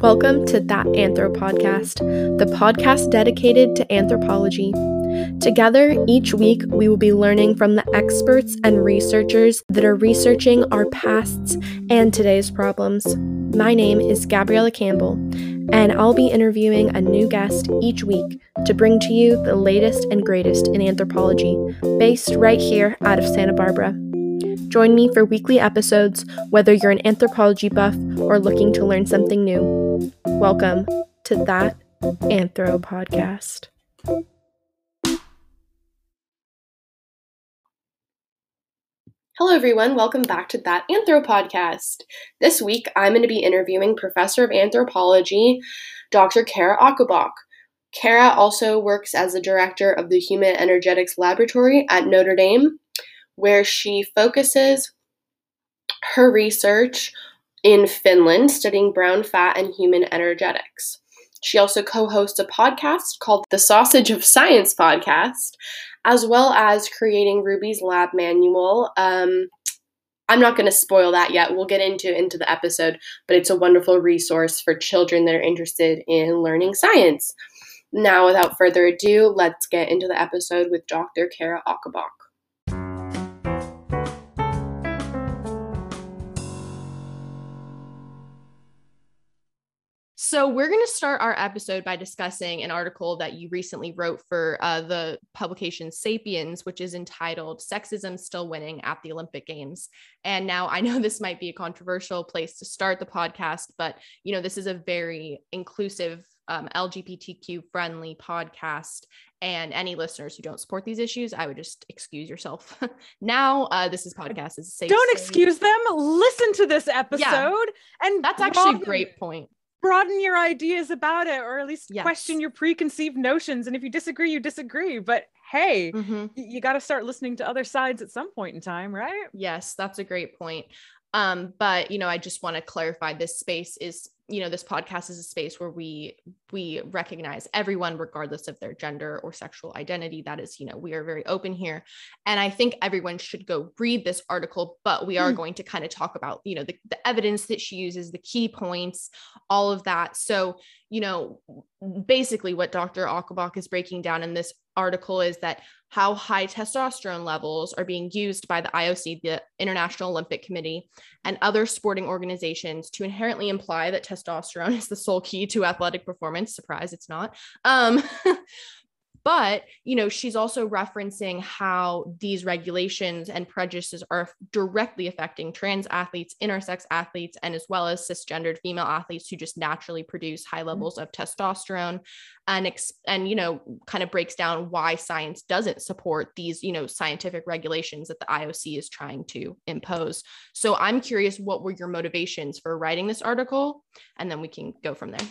Welcome to That Anthro Podcast, the podcast dedicated to anthropology. Together, each week, we will be learning from the experts and researchers that are researching our pasts and today's problems. My name is Gabriella Campbell, and I'll be interviewing a new guest each week to bring to you the latest and greatest in anthropology, based right here out of Santa Barbara. Join me for weekly episodes, whether you're an anthropology buff or looking to learn something new. Welcome to That Anthro Podcast. Hello, everyone. Welcome back to That Anthro Podcast. This week, I'm going to be interviewing Professor of Anthropology, Dr. Kara Ocobock. Kara also works as the director of the Human Energetics Laboratory at Notre Dame where she focuses her research in Finland studying brown fat and human energetics. She also co hosts a podcast called the Sausage of Science podcast, as well as creating Ruby's Lab Manual. Um, I'm not going to spoil that yet. We'll get into into the episode, but it's a wonderful resource for children that are interested in learning science. Now, without further ado, let's get into the episode with Dr. Kara Ocobock. So, we're going to start our episode by discussing an article that you recently wrote for uh, the publication Sapiens, which is entitled Sexism Still Winning at the Olympic Games. And now I know this might be a controversial place to start the podcast, but you know, this is a very inclusive um, LGBTQ friendly podcast. And any listeners who don't support these issues, I would just excuse yourself. now, uh, this is podcast is safe. Don't excuse them. Listen to this episode, yeah. and that's actually a great point broaden your ideas about it or at least yes. question your preconceived notions and if you disagree you disagree but hey mm-hmm. you got to start listening to other sides at some point in time right yes that's a great point um, but you know i just want to clarify this space is you know this podcast is a space where we we recognize everyone regardless of their gender or sexual identity. That is you know we are very open here. And i think everyone should go read this article but we are mm. going to kind of talk about you know the, the evidence that she uses the key points all of that. So you know basically what dr Ocobock is breaking down in this article is that how high testosterone levels are being used by the IOC, the International Olympic Committee, and other sporting organizations to inherently imply that testosterone is the sole key to athletic performance. Surprise, it's not. Um, But, you know, she's also referencing how these regulations and prejudices are directly affecting trans athletes, intersex athletes, and as well as cisgendered female athletes who just naturally produce high mm-hmm. levels of testosterone and, ex- and, you know, kind of breaks down why science doesn't support these, you know, scientific regulations that the IOC is trying to impose. So I'm curious, what were your motivations for writing this article? And then we can go from there.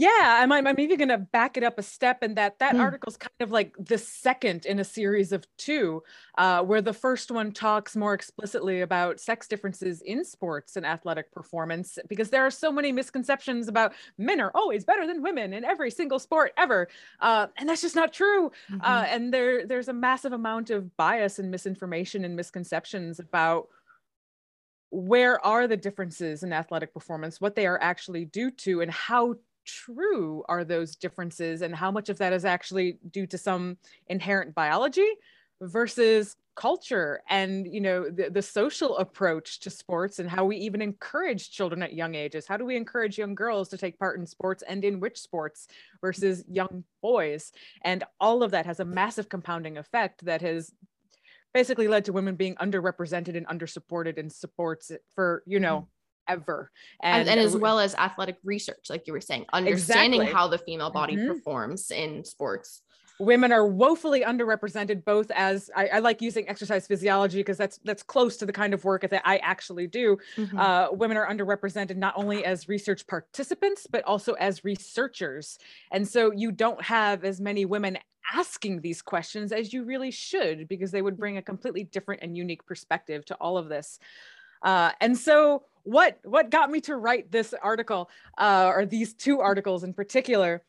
Yeah, I'm, I'm even going to back it up a step in that that mm. article's kind of like the second in a series of two, uh, where the first one talks more explicitly about sex differences in sports and athletic performance, because there are so many misconceptions about men are always better than women in every single sport ever, uh, and that's just not true. Mm-hmm. Uh, and there there's a massive amount of bias and misinformation and misconceptions about where are the differences in athletic performance, what they are actually due to, and how true are those differences and how much of that is actually due to some inherent biology versus culture and you know the, the social approach to sports and how we even encourage children at young ages? How do we encourage young girls to take part in sports and in which sports versus young boys? And all of that has a massive compounding effect that has basically led to women being underrepresented and undersupported in sports for you know mm-hmm ever. And, and, and as well as athletic research, like you were saying, understanding exactly. how the female body mm-hmm. performs in sports women are woefully underrepresented both as I, I like using exercise physiology because that's that's close to the kind of work that I actually do. Mm-hmm. Uh, women are underrepresented not only as research participants but also as researchers, and so you don't have as many women asking these questions as you really should because they would bring a completely different and unique perspective to all of this. Uh, and so what what got me to write this article uh, or these two articles in particular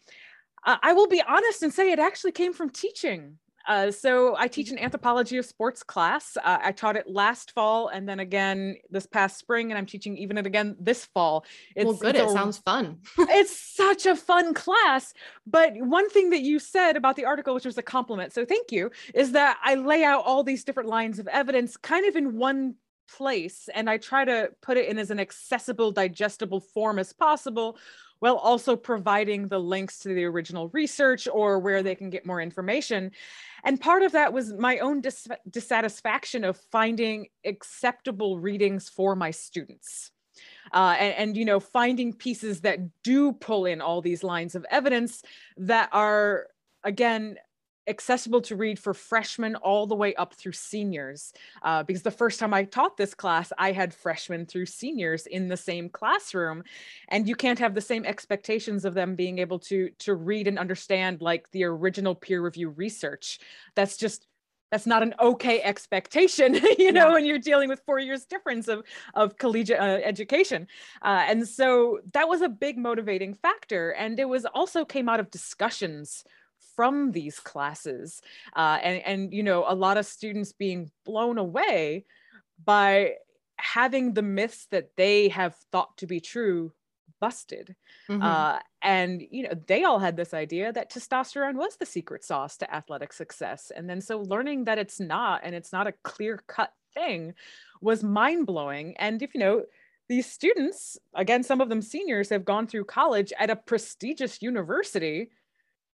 uh, i will be honest and say it actually came from teaching Uh, so I teach an anthropology of sports class. Uh, I taught it last fall and then again this past spring, and I'm teaching even it again this fall. It's, well, good. It a, sounds fun. it's such a fun class. But one thing that you said about the article, which was a compliment, so thank you, is that I lay out all these different lines of evidence kind of in one place, and I try to put it in as an accessible, digestible form as possible while also providing the links to the original research or where they can get more information. And part of that was my own dis- dissatisfaction of finding acceptable readings for my students. Uh, and, and, you know finding pieces that do pull in all these lines of evidence that are again accessible to read for freshmen all the way up through seniors. Uh, because the first time I taught this class, I had freshmen through seniors in the same classroom. And you can't have the same expectations of them being able to, to read and understand like the original peer review research. That's just that's not an okay expectation you know yeah. when you're dealing with four years difference of of collegiate uh, education uh, and so that was a big motivating factor and it was also came out of discussions from these classes uh, and and you know a lot of students being blown away by having the myths that they have thought to be true busted mm-hmm. uh, and you know they all had this idea that testosterone was the secret sauce to athletic success and then so learning that it's not and it's not a clear cut thing was mind blowing and if you know these students again some of them seniors have gone through college at a prestigious university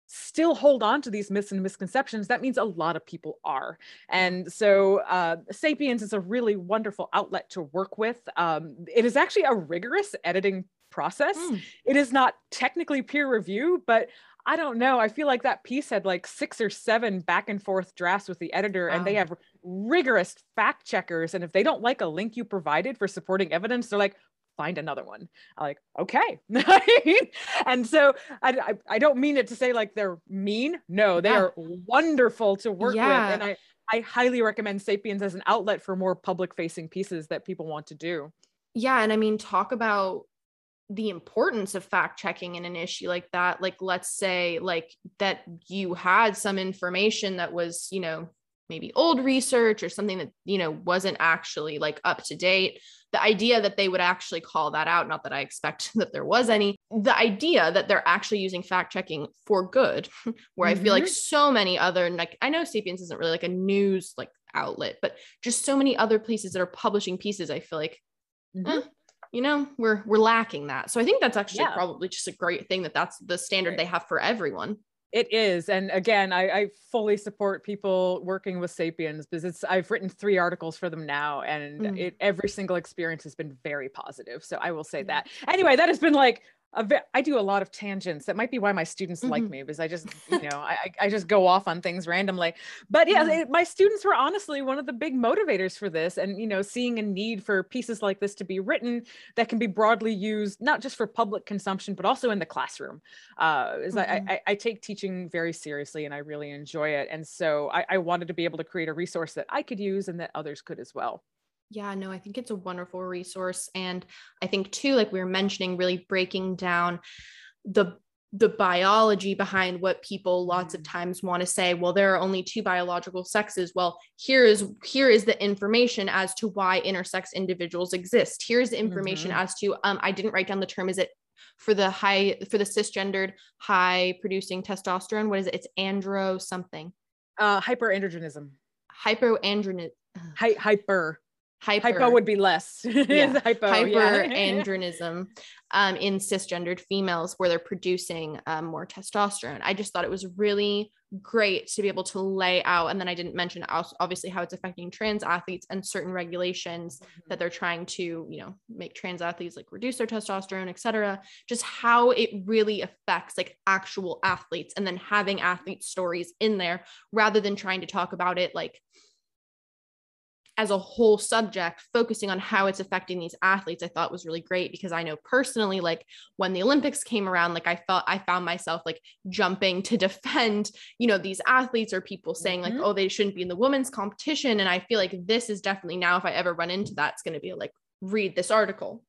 still hold on to these myths and misconceptions, that means a lot of people are. And so uh, Sapiens is a really wonderful outlet to work with. Um, it is actually a rigorous editing process. Mm. It is not technically peer review, but I don't know. I feel like that piece had like six or seven back and forth drafts with the editor, wow. and they have rigorous fact checkers. And if they don't like a link you provided for supporting evidence, they're like, find another one. I'm like, okay. and so I, I, I, don't mean it to say like they're mean. No, they yeah. are wonderful to work yeah. with. And I, I highly recommend Sapiens as an outlet for more public facing pieces that people want to do. Yeah. And I mean, talk about the importance of fact checking in an issue like that. Like, let's say, like, that you had some information that was, you know, maybe old research or something that you know wasn't actually like up to date the idea that they would actually call that out not that i expect that there was any the idea that they're actually using fact checking for good where mm-hmm. i feel like mm-hmm. so many other like i know sapiens isn't really like a news like outlet but just so many other places that are publishing pieces i feel like mm-hmm. eh, you know we're we're lacking that so i think that's actually yeah. probably just a great thing that that's the standard right. they have for everyone it is. And again, I, I, fully support people working with Sapiens because it's, I've written three articles for them now and mm. it, every single experience has been very positive. So I will say that. Anyway, that has been like I do a lot of tangents. That might be why my students mm-hmm. like me because I just, you know, I, I just go off on things randomly. But yeah, they, my students were honestly one of the big motivators for this. And, you know, seeing a need for pieces like this to be written that can be broadly used, not just for public consumption, but also in the classroom. Uh, mm-hmm. I, I, I, take teaching very seriously and I really enjoy it. And so I, I wanted to be able to create a resource that I could use and that others could as well. Yeah, no, I think it's a wonderful resource. And I think too, like we were mentioning, really breaking down the the biology behind what people lots of mm. times want to say well there are only two biological sexes. Well here is here is the information as to why intersex individuals exist. Here's the information mm-hmm. as to um i didn't write down the term is it for the high for the cisgendered high producing testosterone? What is it? It's andro something. Uh hyperandrogenism. Hyperandrogenism Hy- hyper hyper hypo would be less yeah. hypo, hyperandrogenism yeah. um, in cisgendered females where they're producing um, more testosterone i just thought it was really great to be able to lay out and then i didn't mention obviously how it's affecting trans athletes and certain regulations mm-hmm. that they're trying to you know make trans athletes like reduce their testosterone etc just how it really affects like actual athletes and then having athlete stories in there rather than trying to talk about it like as a whole subject focusing on how it's affecting these athletes i thought was really great because i know personally like when the olympics came around like i felt i found myself like jumping to defend you know these athletes or people saying like mm-hmm. oh they shouldn't be in the women's competition. And i feel like this is definitely now if i ever run into that it's going to be like read this article.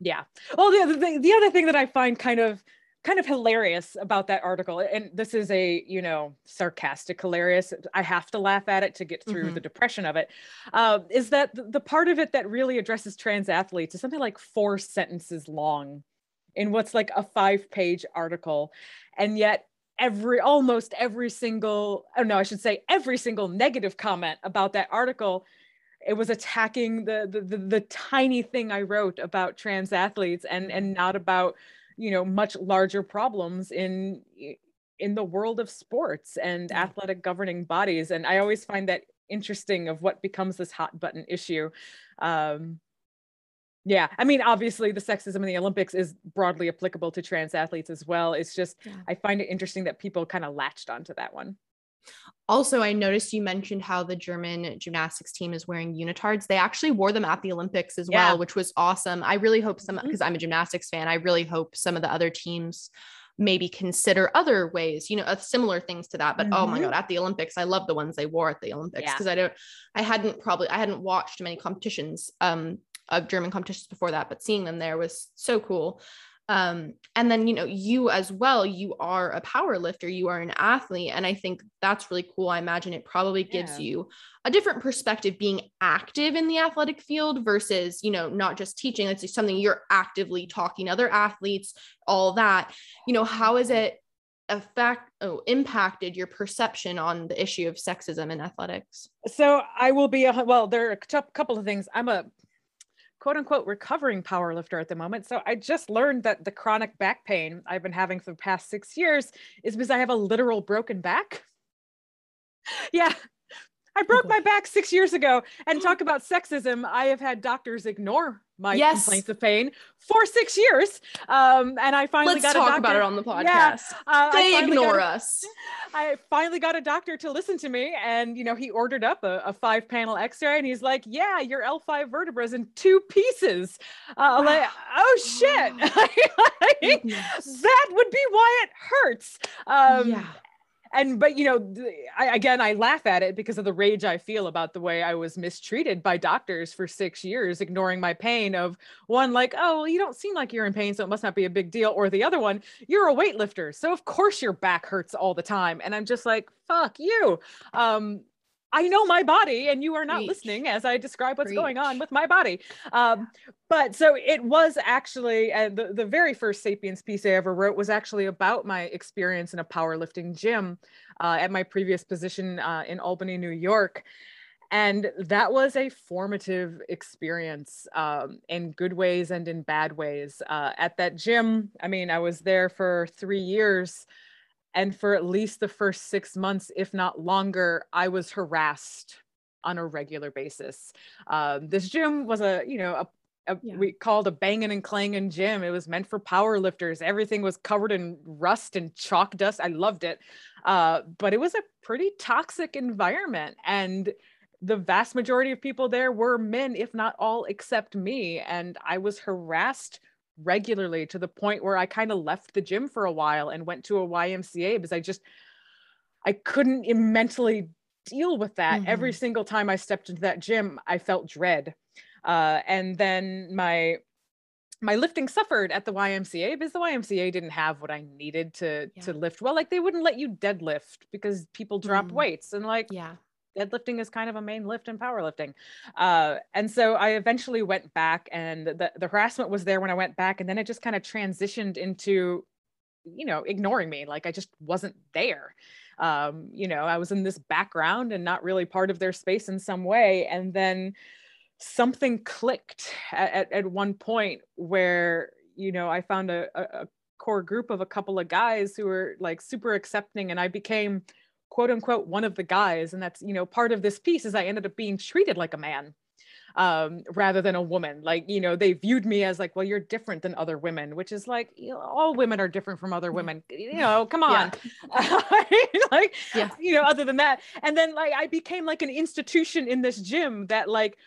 Yeah. Well the other thing the other thing that i find kind of kind of hilarious about that article and this is a you know sarcastic hilarious i have to laugh at it to get through mm-hmm. the depression of it. Uh, is that the part of it that really addresses trans athletes is something like four sentences long in what's like a five page article and yet every almost every single oh no i should say every single negative comment about that article it was attacking the, the the, the tiny thing i wrote about trans athletes and and not about you know much larger problems in in the world of sports and athletic governing bodies and i always find that interesting of what becomes this hot button issue um yeah i mean obviously the sexism in the olympics is broadly applicable to trans athletes as well it's just yeah. i find it interesting that people kind of latched onto that one also, I noticed you mentioned how the German gymnastics team is wearing unitards. They actually wore them at the Olympics as yeah. well, which was awesome. I really hope some, because mm-hmm. I'm a gymnastics fan, I really hope some of the other teams maybe consider other ways, you know, uh, similar things to that. But mm-hmm. oh my mm-hmm. God, at the Olympics, I love the ones they wore at the Olympics because yeah. I don't, I hadn't probably, I hadn't watched many competitions um, of German competitions before that, but seeing them there was so cool um and then you know you as well you are a power lifter you are an athlete and i think that's really cool i imagine it probably gives yeah. you a different perspective being active in the athletic field versus you know not just teaching it's something you're actively talking other athletes all that. You know how is it affect oh impacted your perception on the issue of sexism in athletics? So i will be a well there are a couple of things. I'm a quote unquote recovering powerlifter at the moment. So I just learned that the chronic back pain I've been having for the past six years is because I have a literal broken back. yeah, I oh, broke my back six years ago. And talk about sexism. I have had doctors ignore my yes. complaints of pain for six years. Um, and I finally Let's got talk about it on the podcast. Yeah, uh, they ignore a, us. I finally got a doctor to listen to me, and you know he ordered up a, a five panel X-ray, and he's like, "Yeah, your L5 vertebra is in two pieces." Uh, wow. like, oh shit, that would be why it hurts. Um, yeah and but you know I, again i laugh at it because of the rage i feel about the way i was mistreated by doctors for six years ignoring my pain of one like oh well, you don't seem like you're in pain so it must not be a big deal or the other one you're a weightlifter so of course your back hurts all the time and i'm just like fuck you. Um I know my body, and you are not Preach. listening as I describe what's Preach. going on with my body. Um, but so it was actually uh, the, the very first Sapiens piece I ever wrote was actually about my experience in a powerlifting gym uh, at my previous position uh, in Albany, New York. And that was a formative experience um, in good ways and in bad ways. Uh, at that gym, I mean, I was there for three years. And for at least the first six months, if not longer, I was harassed on a regular basis. Um, this gym was a, you know, a a, yeah. we called a banging and clanging gym. It was meant for power lifters. Everything was covered in rust and chalk dust. I loved it. Uh, but it was a pretty toxic environment. And the vast majority of people there were men, if not all, except me. And I was harassed regularly to the point where I kind of left the gym for a while and went to a YMCA because I just I couldn't mentally deal with that. Mm-hmm. Every single time I stepped into that gym, I felt dread. Uh, and then my my lifting suffered at the YMCA because the YMCA didn't have what I needed to yeah. to lift well. Like they wouldn't let you deadlift because people drop mm. weights and like yeah deadlifting is kind of a main lift in powerlifting. Uh, and so I eventually went back and the, the harassment was there when I went back. And then it just kind of transitioned into, you know, ignoring me. Like I just wasn't there. Um, you know, I was in this background and not really part of their space in some way. And then something clicked at, at, at one point where, you know, I found a, a, a core group of a couple of guys who were like super accepting and I became quote unquote one of the guys and that's you know part of this piece is i ended up being treated like a man um, rather than a woman like you know they viewed me as like well you're different than other women which is like you know, all women are different from other mm. women you know come on yeah. like yeah. you know other than that and then like i became like an institution in this gym that like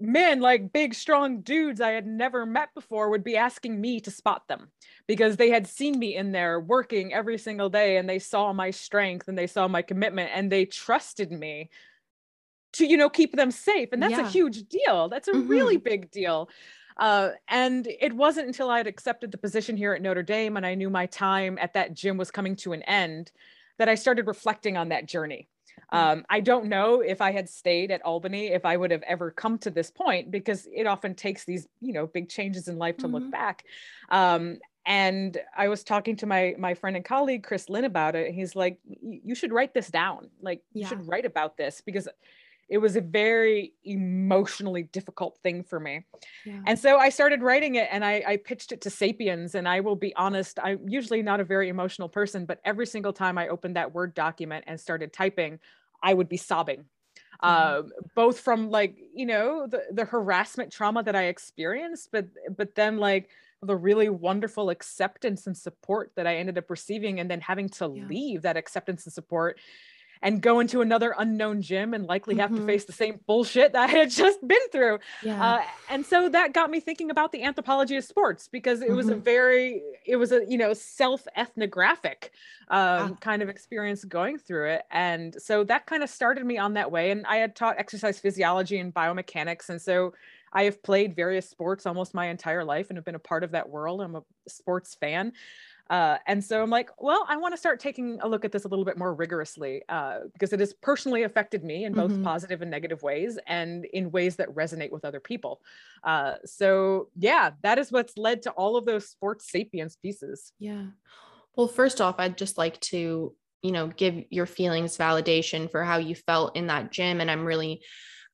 men like big strong dudes i had never met before would be asking me to spot them because they had seen me in there working every single day and they saw my strength and they saw my commitment and they trusted me to you know keep them safe and that's yeah. a huge deal that's a mm-hmm. really big deal Uh, and it wasn't until I had accepted the position here at Notre Dame and I knew my time at that gym was coming to an end that I started reflecting on that journey. Um, I don't know if I had stayed at Albany, if I would have ever come to this point, because it often takes these, you know, big changes in life to mm-hmm. look back. Um, and I was talking to my my friend and colleague Chris Lynn about it. He's like, "You should write this down. Like, yeah. you should write about this because it was a very emotionally difficult thing for me. Yeah. And so I started writing it and I, I, pitched it to Sapiens. And I will be honest, I'm usually not a very emotional person, but every single time I opened that Word document and started typing, I would be sobbing. Uh, both from like, you know, the, the harassment trauma that I experienced, but but then like the really wonderful acceptance and support that I ended up receiving and then having to yeah. leave that acceptance and support and go into another unknown gym and likely have mm-hmm. to face the same bullshit that I had just been through. Yeah. Uh, and so that got me thinking about the anthropology of sports because it mm-hmm. was a mm-hmm. very, it was a, you know, self ethnographic um, ah. kind of experience going through it. And so that kind of started me on that way. And I had taught exercise physiology and biomechanics. And so I have played various sports almost my entire life and have been a part of that world. I'm a sports fan. Uh, and so I'm like, well, I want to start taking a look at this a little bit more rigorously uh, because it has personally affected me in both mm-hmm. positive and negative ways and in ways that resonate with other people. Uh, so, yeah, that is what's led to all of those sports sapiens pieces. Yeah. Well, first off, I'd just like to, you know, give your feelings validation for how you felt in that gym. And I'm really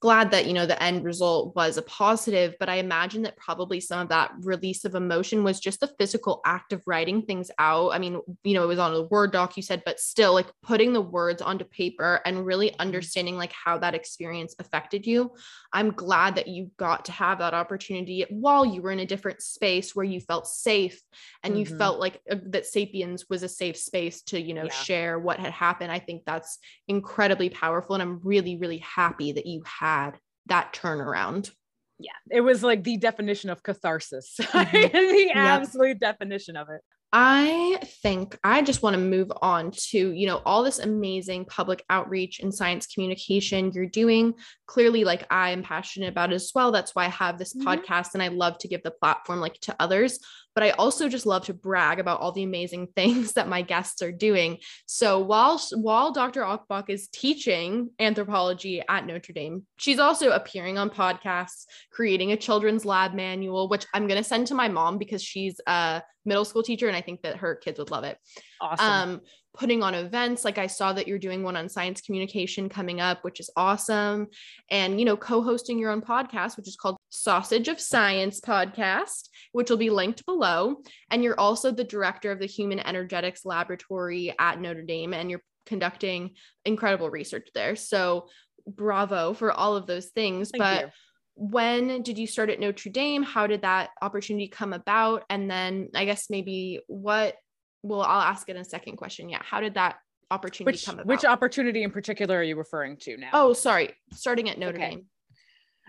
glad that you know the end result was a positive but i imagine that probably some of that release of emotion was just the physical act of writing things out i mean you know it was on a word doc you said but still like putting the words onto paper and really mm-hmm. understanding like how that experience affected you i'm glad that you got to have that opportunity while you were in a different space where you felt safe and mm-hmm. you felt like that sapiens was a safe space to you know yeah. share what had happened i think that's incredibly powerful and i'm really really happy that you had had that turnaround. Yeah, it was like the definition of catharsis, mm-hmm. the yep. absolute definition of it. I think I just want to move on to, you know, all this amazing public outreach and science communication you're doing. Clearly, like I am passionate about as well. That's why I have this mm-hmm. podcast and I love to give the platform like to others but I also just love to brag about all the amazing things that my guests are doing. So while while Dr. Ocobock is teaching anthropology at Notre Dame, she's also appearing on podcasts, creating a children's lab manual, which I'm going to send to my mom because she's a middle school teacher and I think that her kids would love it. Awesome. Um, putting on events like i saw that you're doing one on science communication coming up which is awesome and you know co-hosting your own podcast which is called sausage of science podcast which will be linked below and you're also the director of the human energetics laboratory at notre dame and you're conducting incredible research there so bravo for all of those things Thank but you when did you start at Notre Dame? How did that opportunity come about? And then I guess maybe what well, I'll ask it in a second question. Yeah. How did that opportunity which, come about? Which opportunity in particular are you referring to now? Oh, sorry. Starting at Notre okay. Dame.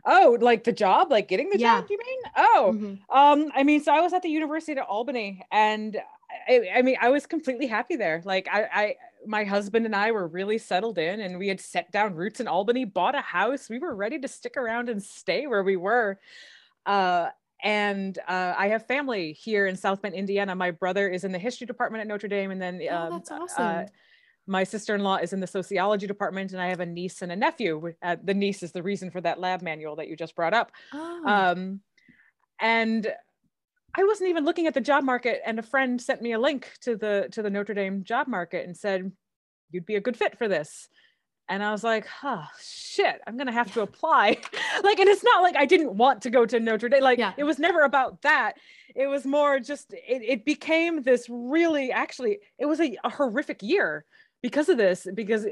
Oh, like the job, like getting the yeah. job, you mean? Oh, mm-hmm. um, I mean, so I was at the University of Albany and I, I, mean, I was completely happy there. Like I, I, my husband and I were really settled in and we had set down roots in Albany, bought a house. We were ready to stick around and stay where we were. Uh, and uh, I have family here in South Bend, Indiana. My brother is in the history department at Notre Dame, and then oh, um, that's uh, awesome. Uh, my sister-in-law is in the sociology department, and I have a niece and a nephew. Uh, the niece is the reason for that lab manual that you just brought up. Oh. Um, and I wasn't even looking at the job market, and a friend sent me a link to the to the Notre Dame job market and said, "You'd be a good fit for this." and I was like, oh shit, I'm gonna have yeah. to apply. like, and it's not like I didn't want to go to Notre Dame. Like, yeah. it was never about that. It was more just it, it became this really actually, it was a, a horrific year because of this because eh,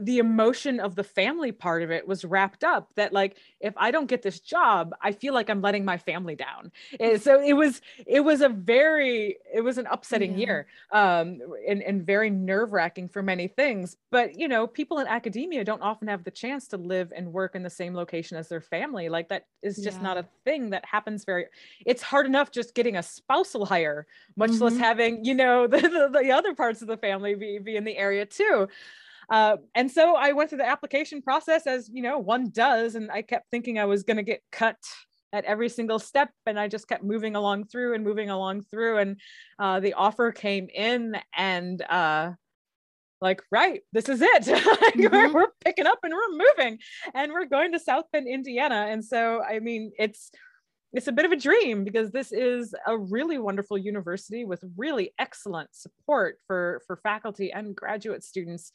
the emotion of the family part of it was wrapped up that like if i don't get this job i feel like i'm letting my family down and so it was it was a very it was an upsetting yeah. year um and, and very nerve-wracking for many things but you know people in academia don't often have the chance to live and work in the same location as their family like that is just yeah. not a thing that happens very it's hard enough just getting a spousal hire much mm-hmm. less having you know the, the, the other parts of the family be, be in the area too. Uh, and so I went through the application process as you know one does, and I kept thinking I was going to get cut at every single step and i just kept moving along through and moving along through and uh, the offer came in and uh, like right this is it mm-hmm. we're, we're picking up and we're moving and we're going to south bend indiana and so i mean it's it's a bit of a dream because this is a really wonderful university with really excellent support for for faculty and graduate students.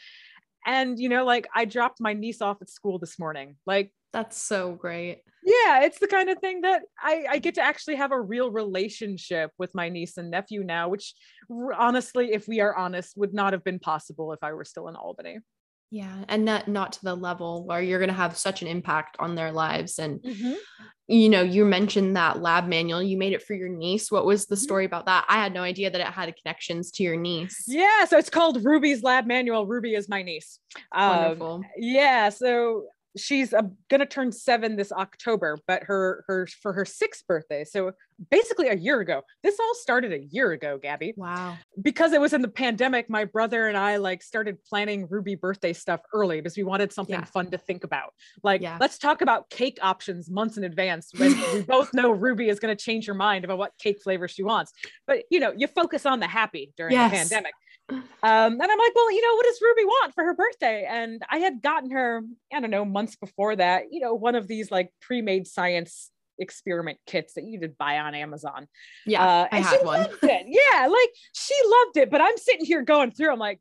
And you know like i dropped my niece off at school this morning like that's so great. Yeah it's the kind of thing that i i get to actually have a real relationship with my niece and nephew now which honestly if we are honest would not have been possible if i were still in albany. Yeah and not not to the level where you're going to have such an impact on their lives and mm-hmm. You know you mentioned that lab manual you made it for your niece. What was the Mm-hmm. story about that? I had no idea that it had connections to your niece. Yeah so it's called ruby's lab manual. Ruby is my niece. Um, wonderful. yeah so she's uh, gonna turn seven this october but her her for her sixth birthday. So basically a year ago. This all started a year ago gabby. Wow. Because it was in the pandemic my brother and i like started planning ruby birthday stuff early because we wanted something Yeah. fun to think about. Like Yeah. let's talk about cake options months in advance when we both know ruby is going to change her mind about what cake flavor she wants. But you know you focus on the happy during Yes. the pandemic um, and I'm like, well, you know, what does Ruby want for her birthday? And I had gotten her, I don't know, months before that, you know, one of these like pre-made science experiment kits that you could buy on Amazon. yeah Uh, i and had she one loved it. Yeah, like she loved it. But I'm sitting here going through. I'm like,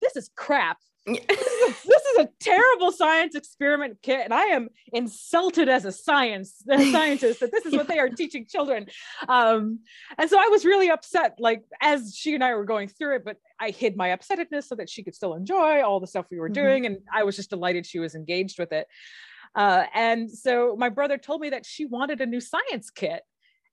this is crap. This is, this is a terrible science experiment kit, and I am insulted as a science a scientist that this is what they are teaching children. Um, and so I was really upset, like as she and I were going through it. But I hid my upsetness so that she could still enjoy all the stuff we were Mhm. doing, and I was just delighted she was engaged with it. Uh, and so my brother told me that she wanted a new science kit.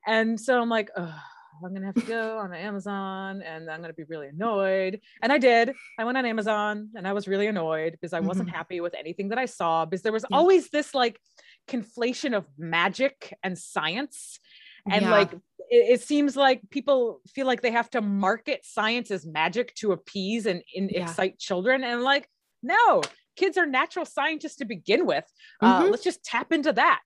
And so I'm like, oh, I'm gonna have to go on Amazon and I'm gonna be really annoyed. And I did. I went on Amazon and I was really annoyed because I wasn't happy with anything that I saw because there was Yeah. always this like conflation of magic and science. And Yeah. like it, it seems like people feel like they have to market science as magic to appease and, and Yeah. excite children. And like, no, kids are natural scientists to begin with. Uh, Mhm. let's just tap into that.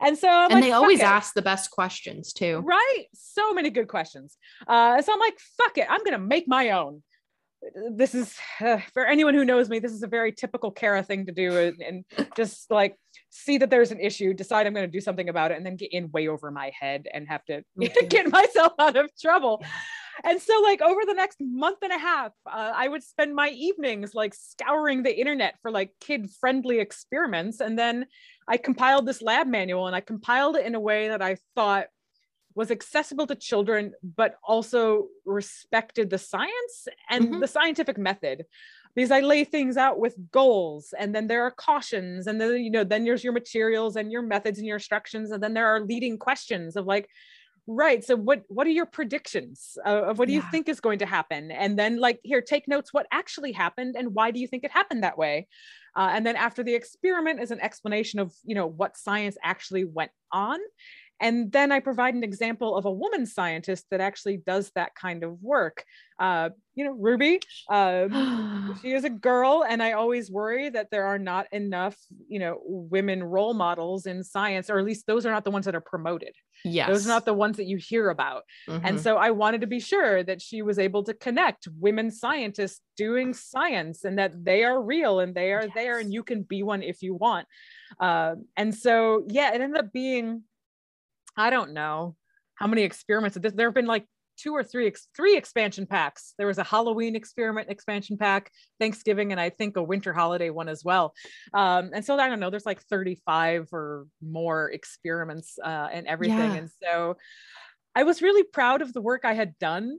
And so I'm and like, they always it." ask the best questions too Right. So many good questions. Uh, so I'm like, fuck it. I'm going to make my own. This is uh, for anyone who knows me, this is a very typical Kara thing to do and, and just like see that there's an issue, decide I'm going to do something about it, and then get in way over my head and have to too. get myself out of trouble. And so, like, over the next month and a half, uh, I would spend my evenings like scouring the internet for like kid friendly experiments. And then I compiled this lab manual and I compiled it in a way that I thought was accessible to children, but also respected the science and Mhm. the scientific method. Because I lay things out with goals, and then there are cautions, and then you know, then there's your materials and your methods and your instructions, and then there are leading questions of like, right. So what what are your predictions of what do you think is going to happen? And then like here, take notes. What actually happened, and why do you think it happened that way? Uh, and then after the experiment is an explanation of you know what science actually went on and then i provide an example of a woman scientist that actually does that kind of work. Uh, you know ruby um, she is a girl and i always worry that there are not enough you know women role models in science or at least those are not the ones that are promoted. Yes those are not the ones that you hear about. And Mhm. so I wanted to be sure that she was able to connect women scientists doing science and that they are real and they are there and you can be one if you want. Um, and so, yeah, it ended up being, I don't know how many experiments. There have been like two or three, three expansion packs. There was a Halloween experiment expansion pack, Thanksgiving, and I think a winter holiday one as well. Um, and so I don't know, there's like 35 or more experiments uh, and everything. Yeah. And so I was really proud of the work I had done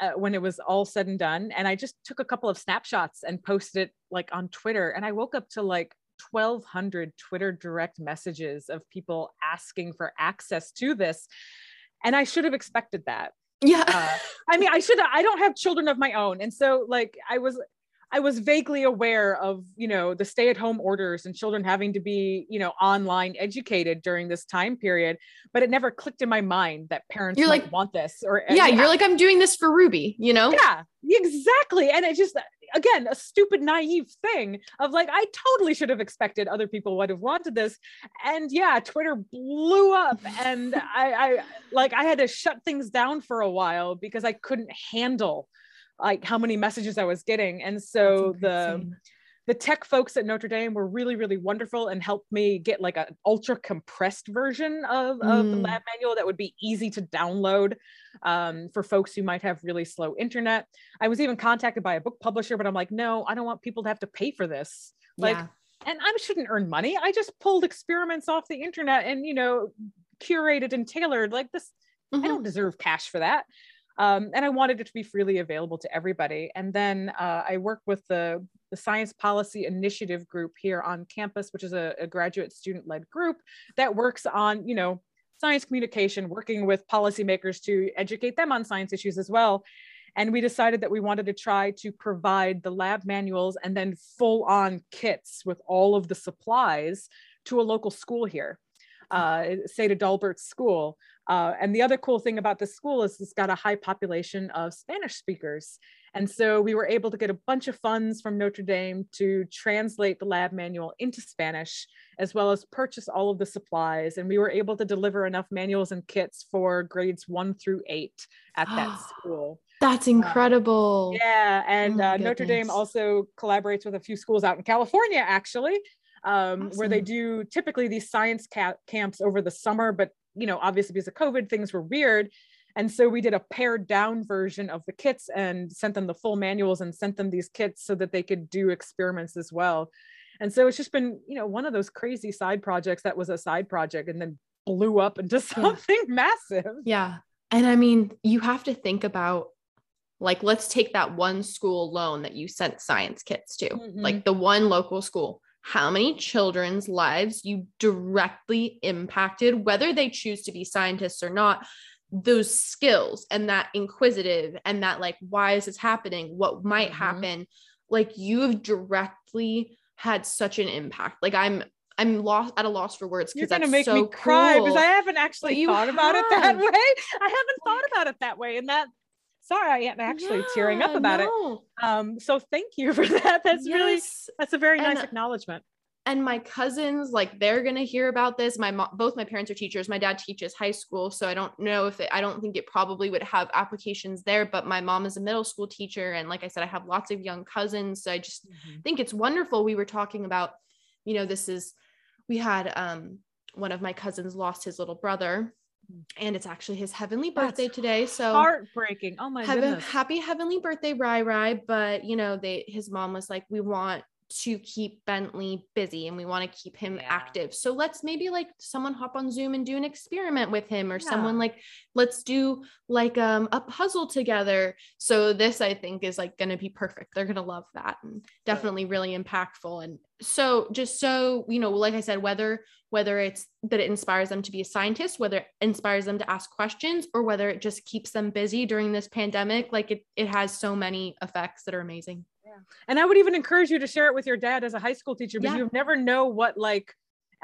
uh, when it was all said and done. And I just took a couple of snapshots and posted it like on Twitter. And I woke up to like 1,200 Twitter direct messages of people asking for access to this. And I should have expected that. yeah Uh, I mean, I should. I don't have children of my own, and so like I was, I was vaguely aware of you know the stay-at-home orders and children having to be you know online educated during this time period, but it never clicked in my mind that parents You're like- want this or uh, yeah you're like i'm doing this for ruby you know yeah exactly and it just again, a stupid, naive thing of like, I totally should have expected other people would have wanted this. And yeah, Twitter blew up. And I, I like, I had to shut things down for a while because I couldn't handle like how many messages I was getting. And so the, the tech folks at Notre Dame were really, really wonderful and helped me get like an ultra compressed version of, mm. of the mm. lab manual that would be easy to download um, for folks who might have really slow internet. I was even contacted by a book publisher, but I'm like, no, I don't want people to have to pay for this. Like, yeah. and I shouldn't earn money. I just pulled experiments off the internet and, you know, curated and tailored like this. Mm-hmm. I don't deserve cash for that. Um, and I wanted it to be freely available to everybody. And then uh, I worked with the, the Science Policy Initiative group here on campus, which is a, a graduate student-led group that works on, you know, science communication, working with policymakers to educate them on science issues as well. And we decided that we wanted to try to provide the lab manuals and then full on kits with all of the supplies to a local school here uh, Saint Adalbert School. Uh, and the other cool thing about this school is it's got a high population of Spanish speakers. And so we were able to get a bunch of funds from Notre Dame to translate the lab manual into Spanish, as well as purchase all of the supplies. And we were able to deliver enough manuals and kits for grades one through eight at that school. That's incredible. Uh, yeah. And oh uh, Notre Dame also collaborates with a few schools out in California, actually, um, awesome. where they do typically these science ca- camps over the summer, but you know, obviously because of COVID, things were weird. And so we did a pared down version of the kits and sent them the full manuals and sent them these kits so that they could do experiments as well. And so it's just been, you know, one of those crazy side projects that was a side project and then blew up into something yeah. massive. Yeah. And I mean, you have to think about like, let's take that one school loan that you sent science kits to, mm-hmm. like the one local school how many children's lives you directly impacted, whether they choose to be scientists or not, those skills and that inquisitive and that, like, why is this happening? What might mm-hmm. happen? Like, you have directly had such an impact. Like, I'm, I'm lost at a loss for words because that's make so me cry because I haven't actually thought have. about it that way. I haven't thought about it that way, and that sorry i am actually yeah, tearing up about no. it um so thank you for that that's yes. really that's a very nice acknowledgement and my cousins like they're going to hear about this my mom both my parents are teachers my dad teaches high school so i don't know if it, i don't think it probably would have applications there but my mom is a middle school teacher and like i said i have lots of young cousins so i just mm-hmm. think it's wonderful we were talking about you know this is we had um one of my cousins lost his little brother and it's actually his heavenly birthday That's today. So heartbreaking. Oh my have goodness. Happy heavenly birthday, Rai Rai. But you know, they his mom was like, we want to keep Bentley busy and we want to keep him yeah. active. So let's maybe like someone hop on Zoom and do an experiment with him or yeah. someone like let's do like um a puzzle together. So this I think is like going to be perfect. They're going to love that and definitely really impactful and so just so you know like I said whether whether it's that it inspires them to be a scientist, whether it inspires them to ask questions or whether it just keeps them busy during this pandemic, like it it has so many effects that are amazing. And I would even encourage you to share it with your dad as a high school teacher because yeah. you never know what like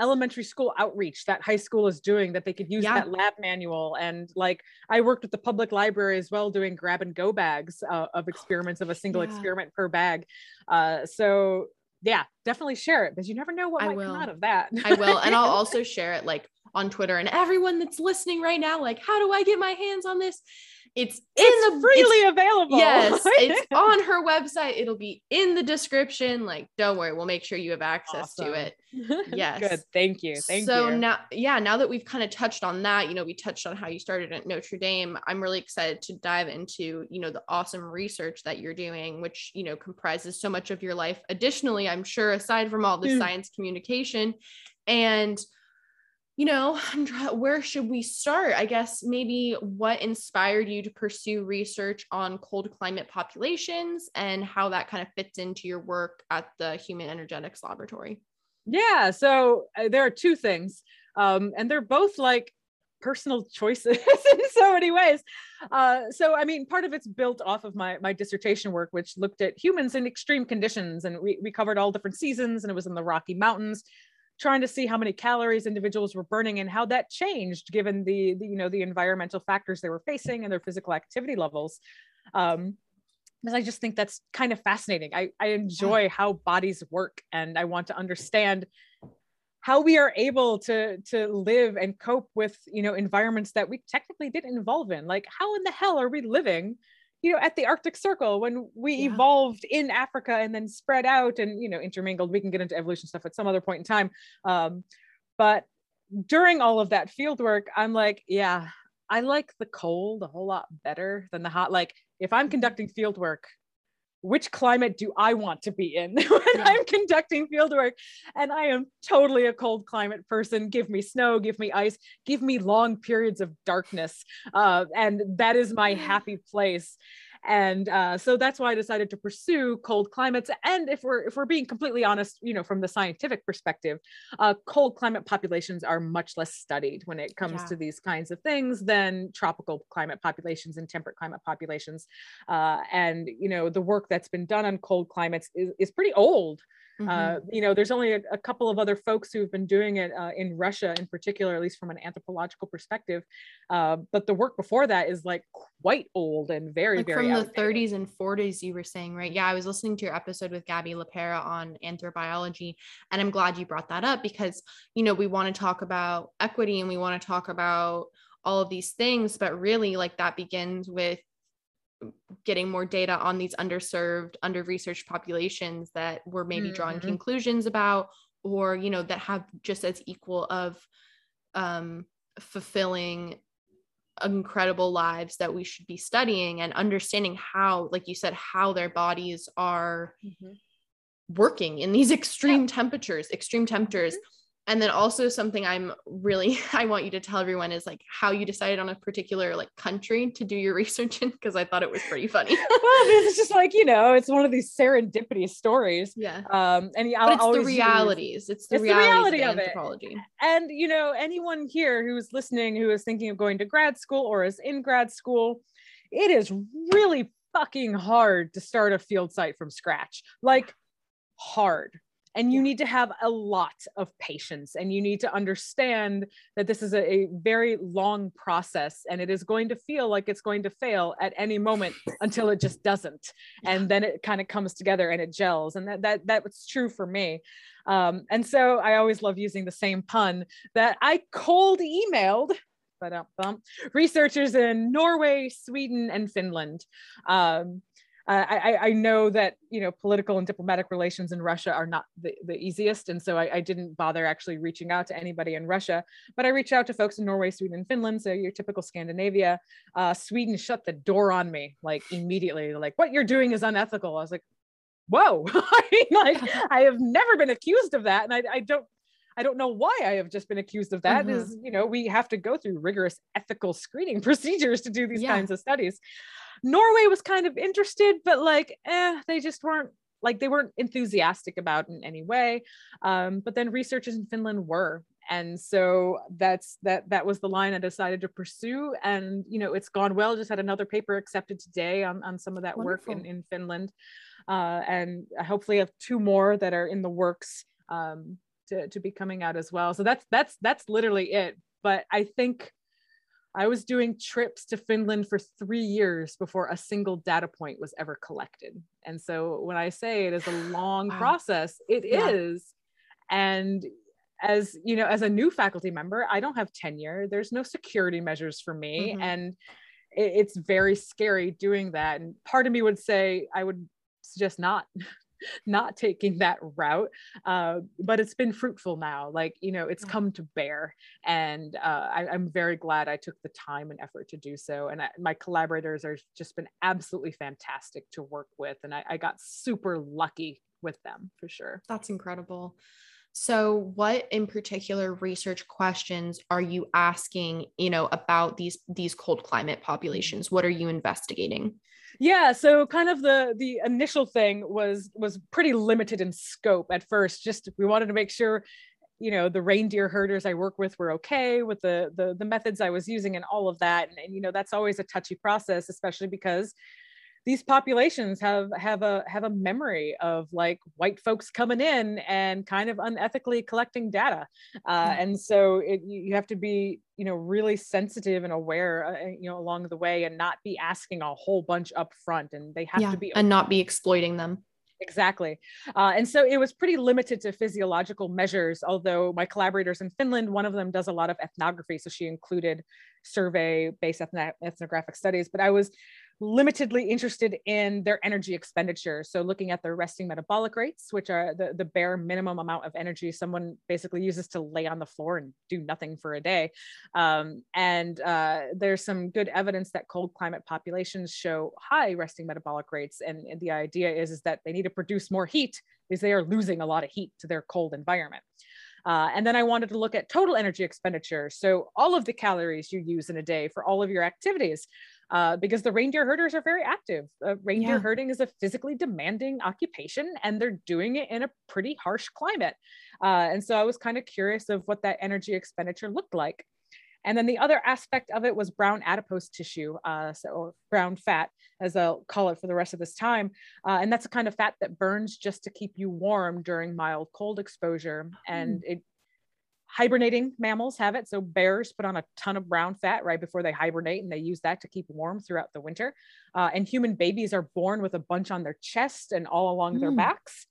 elementary school outreach that high school is doing that they could use yeah. that lab manual and like i worked with the public library as well doing grab and go bags uh, of experiments of a single yeah. experiment per bag uh, so yeah definitely share it because you never know what I might will. come out of that i will and i'll also share it like on twitter and everyone that's listening right now like how do i get my hands on this it's in it's the freely it's, available. Yes, it's on her website. It'll be in the description. Like, don't worry, we'll make sure you have access awesome. to it. Yes. Good. Thank you. Thank so you. So now, yeah, now that we've kind of touched on that, you know, we touched on how you started at Notre Dame. I'm really excited to dive into, you know, the awesome research that you're doing, which, you know, comprises so much of your life. Additionally, I'm sure aside from all the mm. science communication and you know, where should we start? I guess maybe what inspired you to pursue research on cold climate populations and how that kind of fits into your work at the Human Energetics Laboratory. Yeah, so uh, there are two things, um, and they're both like personal choices in so many ways. Uh, so, I mean, part of it's built off of my my dissertation work, which looked at humans in extreme conditions, and we we covered all different seasons, and it was in the Rocky Mountains trying to see how many calories individuals were burning and how that changed given the, the you know the environmental factors they were facing and their physical activity levels. Um, because I just think that's kind of fascinating. I, I enjoy how bodies work and I want to understand how we are able to to live and cope with you know environments that we technically didn't involve in. Like how in the hell are we living you know at the arctic circle when we yeah. evolved in africa and then spread out and you know intermingled we can get into evolution stuff at some other point in time um, but during all of that field work i'm like yeah i like the cold a whole lot better than the hot like if i'm mm-hmm. conducting field work which climate do I want to be in when yeah. I'm conducting field work? And I am totally a cold climate person. Give me snow, give me ice, give me long periods of darkness. Uh, and that is my happy place and uh, so that's why I decided to pursue cold climates. And if we're if we're being completely honest, you know, from the scientific perspective, uh, cold climate populations are much less studied when it comes yeah. to these kinds of things than tropical climate populations and temperate climate populations. Uh, and you know, the work that's been done on cold climates is, is pretty old. Mm-hmm. Uh, you know, there's only a, a, couple of other folks who've been doing it uh, in Russia, in particular, at least from an anthropological perspective. Uh, but the work before that is like quite old and very, like very from outdated. the 30s and 40s. You were saying, right? Yeah, I was listening to your episode with Gabby LaPera on anthrobiology, and I'm glad you brought that up because you know we want to talk about equity and we want to talk about all of these things, but really, like that begins with getting more data on these underserved under researched populations that we're maybe mm-hmm. drawing conclusions about or you know that have just as equal of um, fulfilling incredible lives that we should be studying and understanding how like you said how their bodies are mm-hmm. working in these extreme yeah. temperatures extreme temperatures mm-hmm and then also something i'm really i want you to tell everyone is like how you decided on a particular like country to do your research in because i thought it was pretty funny. Well it's just like you know it's one of these serendipity stories. Yeah. Um and yeah it's the realities use, it's the, it's reality the reality of, of anthropology. And you know anyone here who's listening who is thinking of going to grad school or is in grad school it is really fucking hard to start a field site from scratch. Like hard and you need to have a lot of patience and you need to understand that this is a, a, very long process and it is going to feel like it's going to fail at any moment until it just doesn't. And then it kind of comes together and it gels and that that that's true for me. Um, and so i always love using the same pun that i cold emailed researchers in norway sweden and finland. Um, uh, I, I, know that you know political and diplomatic relations in Russia are not the, the easiest, and so I, I, didn't bother actually reaching out to anybody in Russia. But I reached out to folks in Norway, Sweden, and Finland. So your typical Scandinavia. Uh, Sweden shut the door on me like immediately. Like what you're doing is unethical. I was like, whoa! I mean, like I have never been accused of that, and I, I don't I don't know why I have just been accused of that. Mm-hmm. Is you know we have to go through rigorous ethical screening procedures to do these yeah. kinds of studies. Norway was kind of interested, but like, eh, they just weren't like they weren't enthusiastic about in any way. Um, but then researchers in Finland were. And so that's that that was the line I decided to pursue. And you know, it's gone well. Just had another paper accepted today on, on some of that Wonderful. work in, in Finland. Uh, and I hopefully have two more that are in the works um, to, to be coming out as well. So that's that's that's literally it. But I think I was doing trips to Finland for three years before a single data point was ever collected. And so when I say it is a long wow. process, it yeah. is. And as you know, as a new faculty member, I don't have tenure. There's no security measures for me. Mm-hmm. And it, it's very scary doing that. And part of me would say I would suggest not not taking that route uh, but it's been fruitful now like you know it's come to bear and uh, I, am very glad i took the time and effort to do so and I, my collaborators are just been absolutely fantastic to work with and I, I got super lucky with them for sure. That's incredible so what in particular research questions are you asking, you know, about these these cold climate populations? What are you investigating? yeah so kind of the the initial thing was was pretty limited in scope at first just we wanted to make sure you know the reindeer herders i work with were okay with the the, the methods i was using and all of that and, and you know that's always a touchy process especially because these populations have have a have a memory of like white folks coming in and kind of unethically collecting data uh, and so it, you have to be you know really sensitive and aware uh, you know along the way and not be asking a whole bunch up front and they have yeah, to be and not be exploiting them Exactly. Uh, and so it was pretty limited to physiological measures, although my collaborators in Finland, one of them does a lot of ethnography. So she included survey based ethnographic studies. But I was limitedly interested in their energy expenditure. So looking at their resting metabolic rates, which are the, the bare minimum amount of energy someone basically uses to lay on the floor and do nothing for a day. Um, and uh, there's some good evidence that cold climate populations show high resting metabolic rates. And, and the idea is, is that they need to produce more heat because they are losing a lot of heat to their cold environment. Uh, and then I wanted to look at total energy expenditure. So all of the calories you use in a day for all of your activities uh, because the reindeer herders are very active. Uh, reindeer yeah. herding is a physically demanding occupation, and they're doing it in a pretty harsh climate. Uh, and so I was kind of curious of what that energy expenditure looked like. And then the other aspect of it was brown adipose tissue, uh, so, or brown fat, as I'll call it for the rest of this time. Uh, and that's a kind of fat that burns just to keep you warm during mild cold exposure. And mm. it hibernating mammals have it. So bears put on a ton of brown fat right before they hibernate, and they use that to keep warm throughout the winter. Uh, and human babies are born with a bunch on their chest and all along mm. their backs.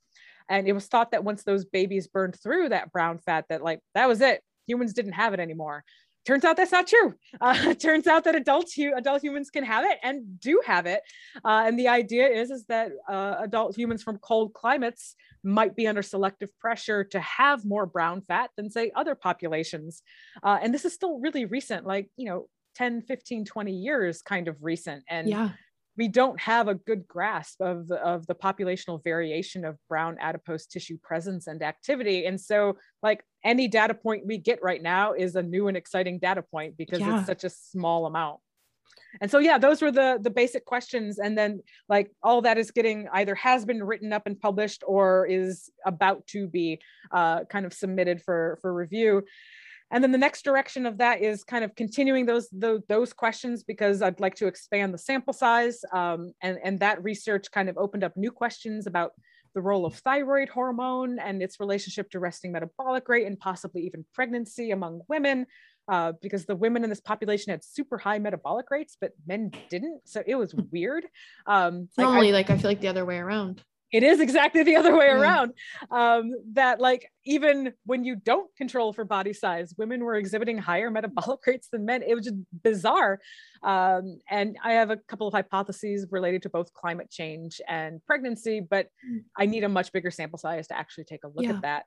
And it was thought that once those babies burned through that brown fat, that like that was it. Humans didn't have it anymore turns out that's not true. Uh, turns out that adults, adult humans can have it and do have it. Uh, and the idea is, is that uh, adult humans from cold climates might be under selective pressure to have more brown fat than say other populations. Uh, and this is still really recent, like, you know, 10, 15, 20 years kind of recent. And yeah we don't have a good grasp of the, of the populational variation of brown adipose tissue presence and activity. And so like any data point we get right now is a new and exciting data point because yeah. it's such a small amount. And so yeah, those were the the basic questions and then like all that is getting either has been written up and published or is about to be uh, kind of submitted for for review. And then the next direction of that is kind of continuing those those, those questions because I'd like to expand the sample size. Um, and, and that research kind of opened up new questions about the role of thyroid hormone and its relationship to resting metabolic rate and possibly even pregnancy among women. Uh, because the women in this population had super high metabolic rates, but men didn't. So it was hmm. weird. Um, Normally, like I, like I feel like the other way around it is exactly the other way mm. around um, that like even when you don't control for body size women were exhibiting higher metabolic rates than men it was just bizarre um, and i have a couple of hypotheses related to both climate change and pregnancy but mm. i need a much bigger sample size to actually take a look yeah. at that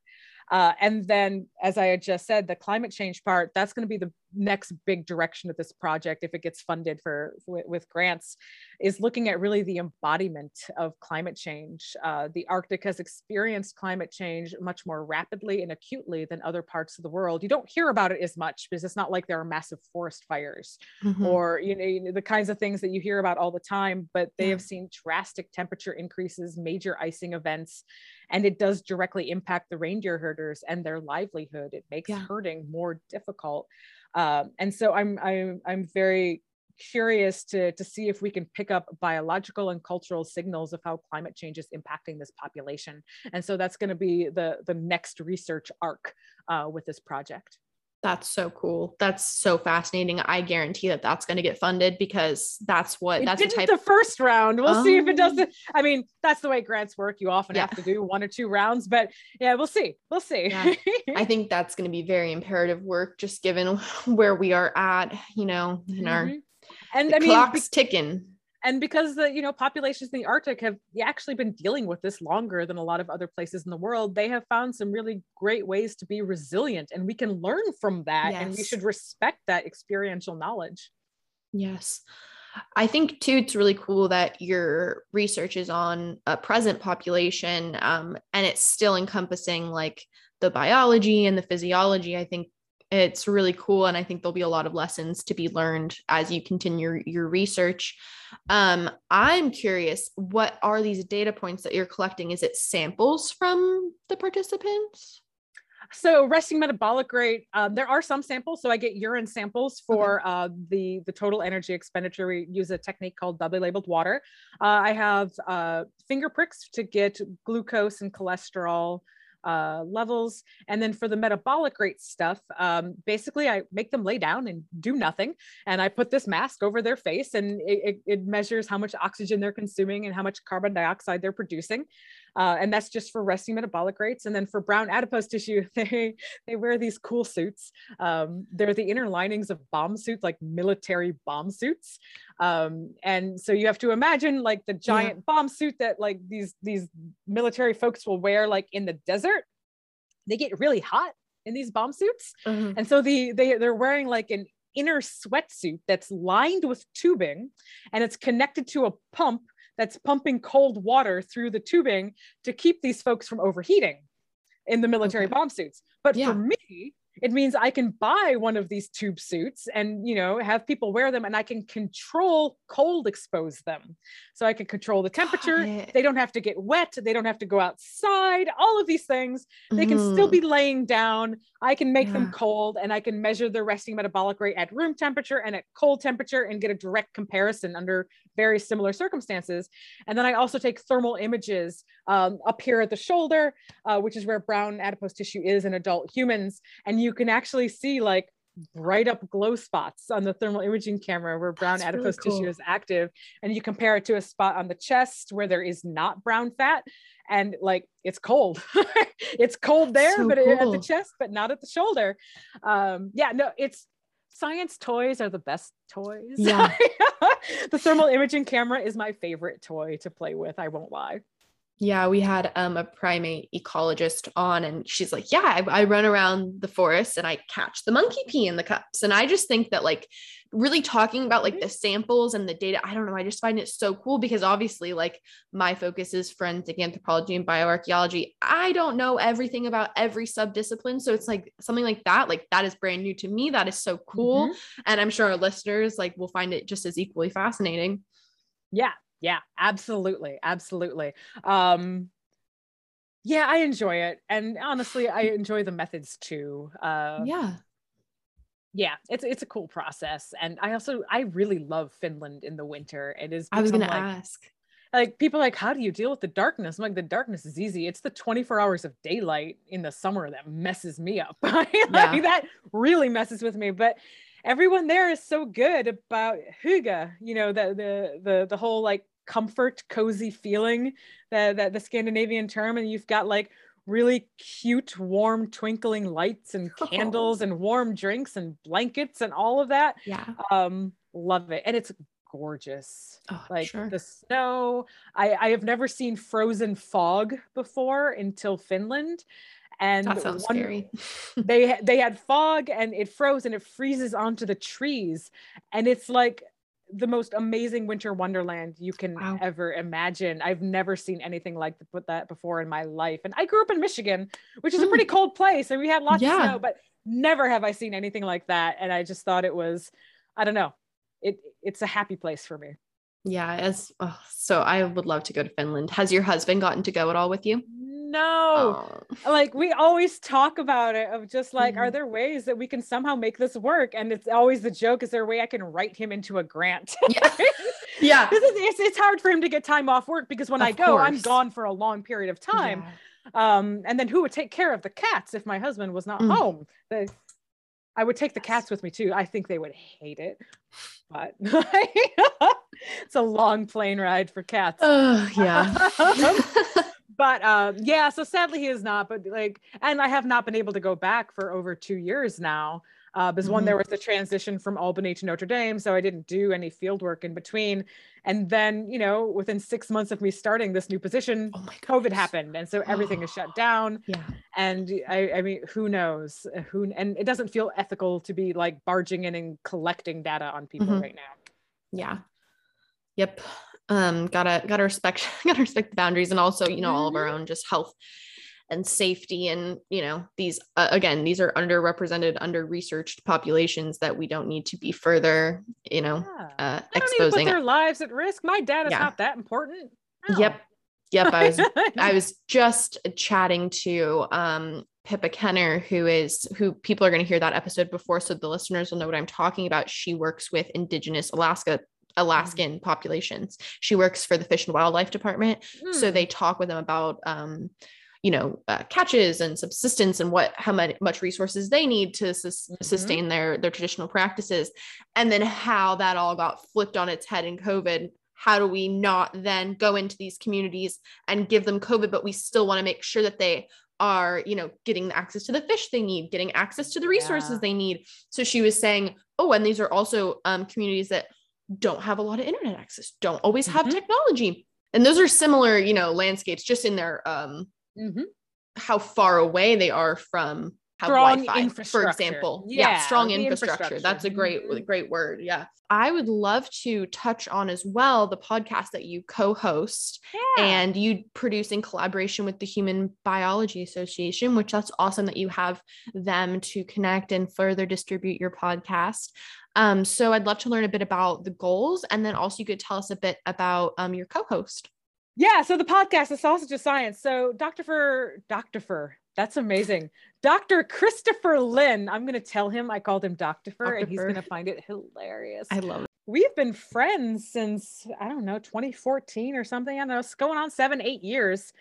uh, and then, as I had just said, the climate change part, that's going to be the next big direction of this project if it gets funded for with, with grants, is looking at really the embodiment of climate change. Uh, the Arctic has experienced climate change much more rapidly and acutely than other parts of the world. You don't hear about it as much because it's not like there are massive forest fires mm-hmm. or you know the kinds of things that you hear about all the time, but they yeah. have seen drastic temperature increases, major icing events, and it does directly impact the reindeer herders and their livelihood it makes yeah. herding more difficult um, and so i'm i'm i'm very curious to to see if we can pick up biological and cultural signals of how climate change is impacting this population and so that's going to be the the next research arc uh, with this project that's so cool. That's so fascinating. I guarantee that that's going to get funded because that's what it that's the type. The first round. We'll oh. see if it does. The, I mean, that's the way grants work. You often yeah. have to do one or two rounds, but yeah, we'll see. We'll see. Yeah. I think that's going to be very imperative work, just given where we are at. You know, in mm-hmm. our and the I mean, clock's be- ticking and because the you know populations in the arctic have actually been dealing with this longer than a lot of other places in the world they have found some really great ways to be resilient and we can learn from that yes. and we should respect that experiential knowledge yes I think too, it's really cool that your research is on a present population um, and it's still encompassing like the biology and the physiology. I think it's really cool and i think there'll be a lot of lessons to be learned as you continue your, your research um, i'm curious what are these data points that you're collecting is it samples from the participants So resting metabolic rate, um, there are some samples. So I get urine samples for okay. uh, the the total energy expenditure. We use a technique called doubly labeled water. Uh, I have uh, finger pricks to get glucose and cholesterol uh, levels. And then for the metabolic rate stuff, um, basically I make them lay down and do nothing. And I put this mask over their face and it, it, it measures how much oxygen they're consuming and how much carbon dioxide they're producing. Uh, and that's just for resting metabolic rates. And then for brown adipose tissue, they, they wear these cool suits. Um, they're the inner linings of bomb suits, like military bomb suits. Um, and so you have to imagine like the giant yeah. bomb suit that like these, these military folks will wear like in the desert. They get really hot in these bomb suits. Mm-hmm. And so the, they, they're wearing like an inner sweatsuit that's lined with tubing and it's connected to a pump that's pumping cold water through the tubing to keep these folks from overheating in the military okay. bomb suits. But yeah. for me, it means I can buy one of these tube suits and you know have people wear them and I can control cold expose them. So I can control the temperature. They don't have to get wet, they don't have to go outside, all of these things. They can still be mm. laying down. I can make yeah. them cold and I can measure their resting metabolic rate at room temperature and at cold temperature and get a direct comparison under very similar circumstances. And then I also take thermal images um, up here at the shoulder, uh, which is where brown adipose tissue is in adult humans. And you can actually see like bright up glow spots on the thermal imaging camera where brown That's adipose really cool. tissue is active and you compare it to a spot on the chest where there is not brown fat and like it's cold. It's cold there so but cool. at the chest but not at the shoulder. Um yeah no it's science toys are the best toys. Yeah. The thermal imaging camera is my favorite toy to play with i won't lie yeah, we had um, a primate ecologist on, and she's like, "Yeah, I, I, run around the forest and I catch the monkey pee in the cups." And I just think that, like, really talking about like the samples and the data, I don't know, I just find it so cool because obviously, like, my focus is forensic anthropology and bioarchaeology. I don't know everything about every subdiscipline, so it's like something like that, like that is brand new to me. That is so cool, mm-hmm. and I'm sure our listeners like will find it just as equally fascinating. Yeah, yeah absolutely absolutely. Um yeah i enjoy it and honestly i enjoy the methods too uh yeah. yeah it's it's a cool process and i also i really love finland in the winter it is i was gonna like, ask. like people like how do you deal with the darkness? I'm like the darkness is easy it's the 24 hours of daylight in the summer that messes me up. Like, yeah. that really messes with me but everyone there is so good about hygge you know the the the the whole like comfort, cozy feeling that, that the Scandinavian term. And you've got like really cute, warm, twinkling lights and candles oh. and warm drinks and blankets and all of that. Yeah. Um, love it. And it's gorgeous. Oh, like sure. the snow. I, I have never seen frozen fog before until Finland. And that sounds one, scary. they they had fog and it froze and it freezes onto the trees. And it's like the most amazing winter wonderland you can wow. ever imagine. I've never seen anything like that before in my life. And I grew up in Michigan, which is a pretty mm. cold place, and we had lots yeah. of snow, but never have I seen anything like that. And I just thought it was, I don't know, it it's a happy place for me. Yeah, as oh, so I would love to go to Finland. Has your husband gotten to go at all with you? No. Oh. Like we always talk about it of just like, mm-hmm. are there ways that we can somehow make this work? And it's always the joke, is there a way I can write him into a grant? Yeah. yeah. It's, it's, it's, hard for him to get time off work because when of I go, course. I'm gone for a long period of time. Yeah. Um, and then who would take care of the cats if my husband was not mm. home? The, I would take the cats with me too. I think they would hate it, but it's a long plane ride for cats. Oh, yeah but um, yeah, so sadly he is not. But like, and I have not been able to go back for over two years now. Uh, because mm-hmm. one, there mm-hmm. was the transition from Albany to Notre Dame, so I didn't do any field work in between. And then, you know, within six months of me starting this new position, oh COVID happened, and so everything is shut down. Yeah. And I, I mean, who knows? Who? And it doesn't feel ethical to be like barging in and collecting data on people mm-hmm. right now. Yeah. Yep um gotta gotta respect gotta respect the boundaries and also you know all of our mm-hmm. own just health and safety and you know these uh, again these are underrepresented under researched populations that we don't need to be further you know yeah. uh exposing their lives at risk my dad is yeah. not that important no. yep yep i was i was just chatting to um Pippa Kenner, who is who people are going to hear that episode before, so the listeners will know what I'm talking about. She works with Indigenous Alaska Alaskan mm-hmm. populations. She works for the Fish and Wildlife Department, mm. so they talk with them about um, you know uh, catches and subsistence and what how much, much resources they need to sus- mm-hmm. sustain their their traditional practices and then how that all got flipped on its head in covid how do we not then go into these communities and give them covid but we still want to make sure that they are you know getting access to the fish they need getting access to the resources yeah. they need so she was saying oh and these are also um, communities that don't have a lot of internet access don't always have mm-hmm. technology and those are similar you know landscapes just in their um mm-hmm. how far away they are from have strong Wi-Fi, for example. Yeah, yeah strong infrastructure. infrastructure. That's a great, mm-hmm. great word. Yeah. I would love to touch on as well the podcast that you co-host yeah. and you produce in collaboration with the Human Biology Association, which that's awesome that you have them to connect and further distribute your podcast. Um, so I'd love to learn a bit about the goals and then also you could tell us a bit about um, your co-host. Yeah, so the podcast, The Sausage of Science. So Dr. For Dr. For that's amazing. Dr. Christopher Lynn. I'm going to tell him I called him Dr. Fur, and he's going to find it hilarious. I love it. We've been friends since, I don't know, 2014 or something. I don't know. It's going on seven, eight years.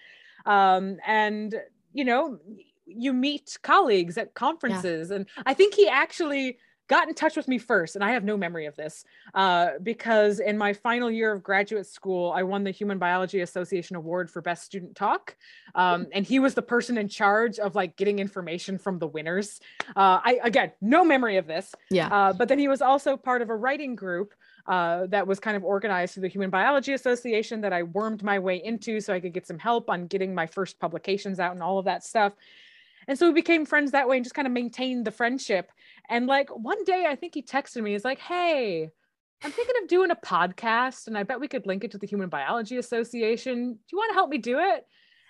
Um, and, you know, you meet colleagues at conferences. Yeah. And I think he actually got in touch with me first, and I have no memory of this uh, because in my final year of graduate school, I won the Human Biology Association Award for Best Student Talk, um, and he was the person in charge of like getting information from the winners. Uh, I again, no memory of this. Yeah. Uh, but then he was also part of a writing group uh, that was kind of organized through the Human Biology Association that I wormed my way into so I could get some help on getting my first publications out and all of that stuff. And so we became friends that way and just kind of maintained the friendship. And like one day, I think he texted me, he's like, Hey, I'm thinking of doing a podcast and I bet we could link it to the Human Biology Association. Do you want to help me do it?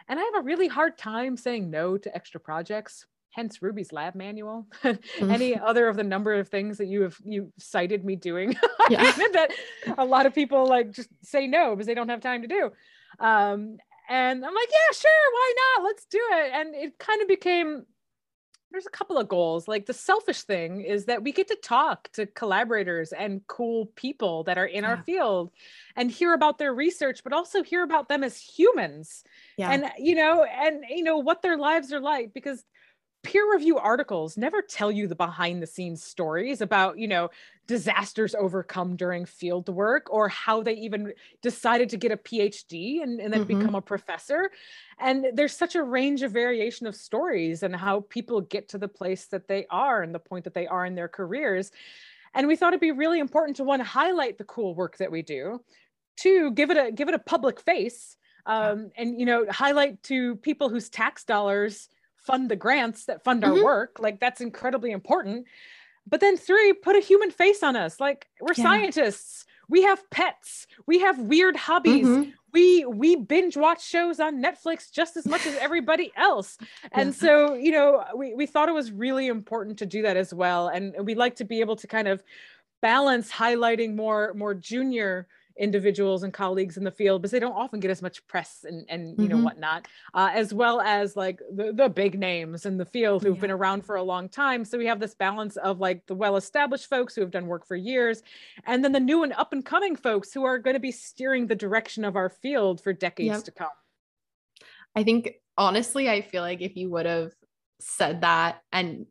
And I have a really hard time saying no to extra projects. Hence Ruby's lab manual. Any other of the number of things that you have you cited me doing yeah. that a lot of people like just say no because they don't have time to do. Um, and I'm like, yeah, sure, why not? Let's do it. And it kind of became there's a couple of goals. Like the selfish thing is that we get to talk to collaborators and cool people that are in yeah. our field and hear about their research, but also hear about them as humans. Yeah. And you know, and you know what their lives are like because peer review articles never tell you the behind the scenes stories about you know disasters overcome during field work or how they even decided to get a phd and, and then mm-hmm. become a professor. And there's such a range of variation of stories and how people get to the place that they are and the point that they are in their careers. And we thought it'd be really important to one highlight the cool work that we do two give it a give it a public face um, and you know highlight to people whose tax dollars fund the grants that fund mm-hmm. our work. Like that's incredibly important. But then three, put a human face on us. Like we're yeah. scientists. We have pets. We have weird hobbies. Mm-hmm. We we binge watch shows on Netflix just as much as everybody else. And so, you know, we, we thought it was really important to do that as well. And we like to be able to kind of balance highlighting more more junior individuals and colleagues in the field because they don't often get as much press and and you mm-hmm. know whatnot uh, as well as like the, the big names in the field who've yeah. been around for a long time so we have this balance of like the well established folks who have done work for years and then the new and up and coming folks who are going to be steering the direction of our field for decades yep. to come i think honestly i feel like if you would have said that and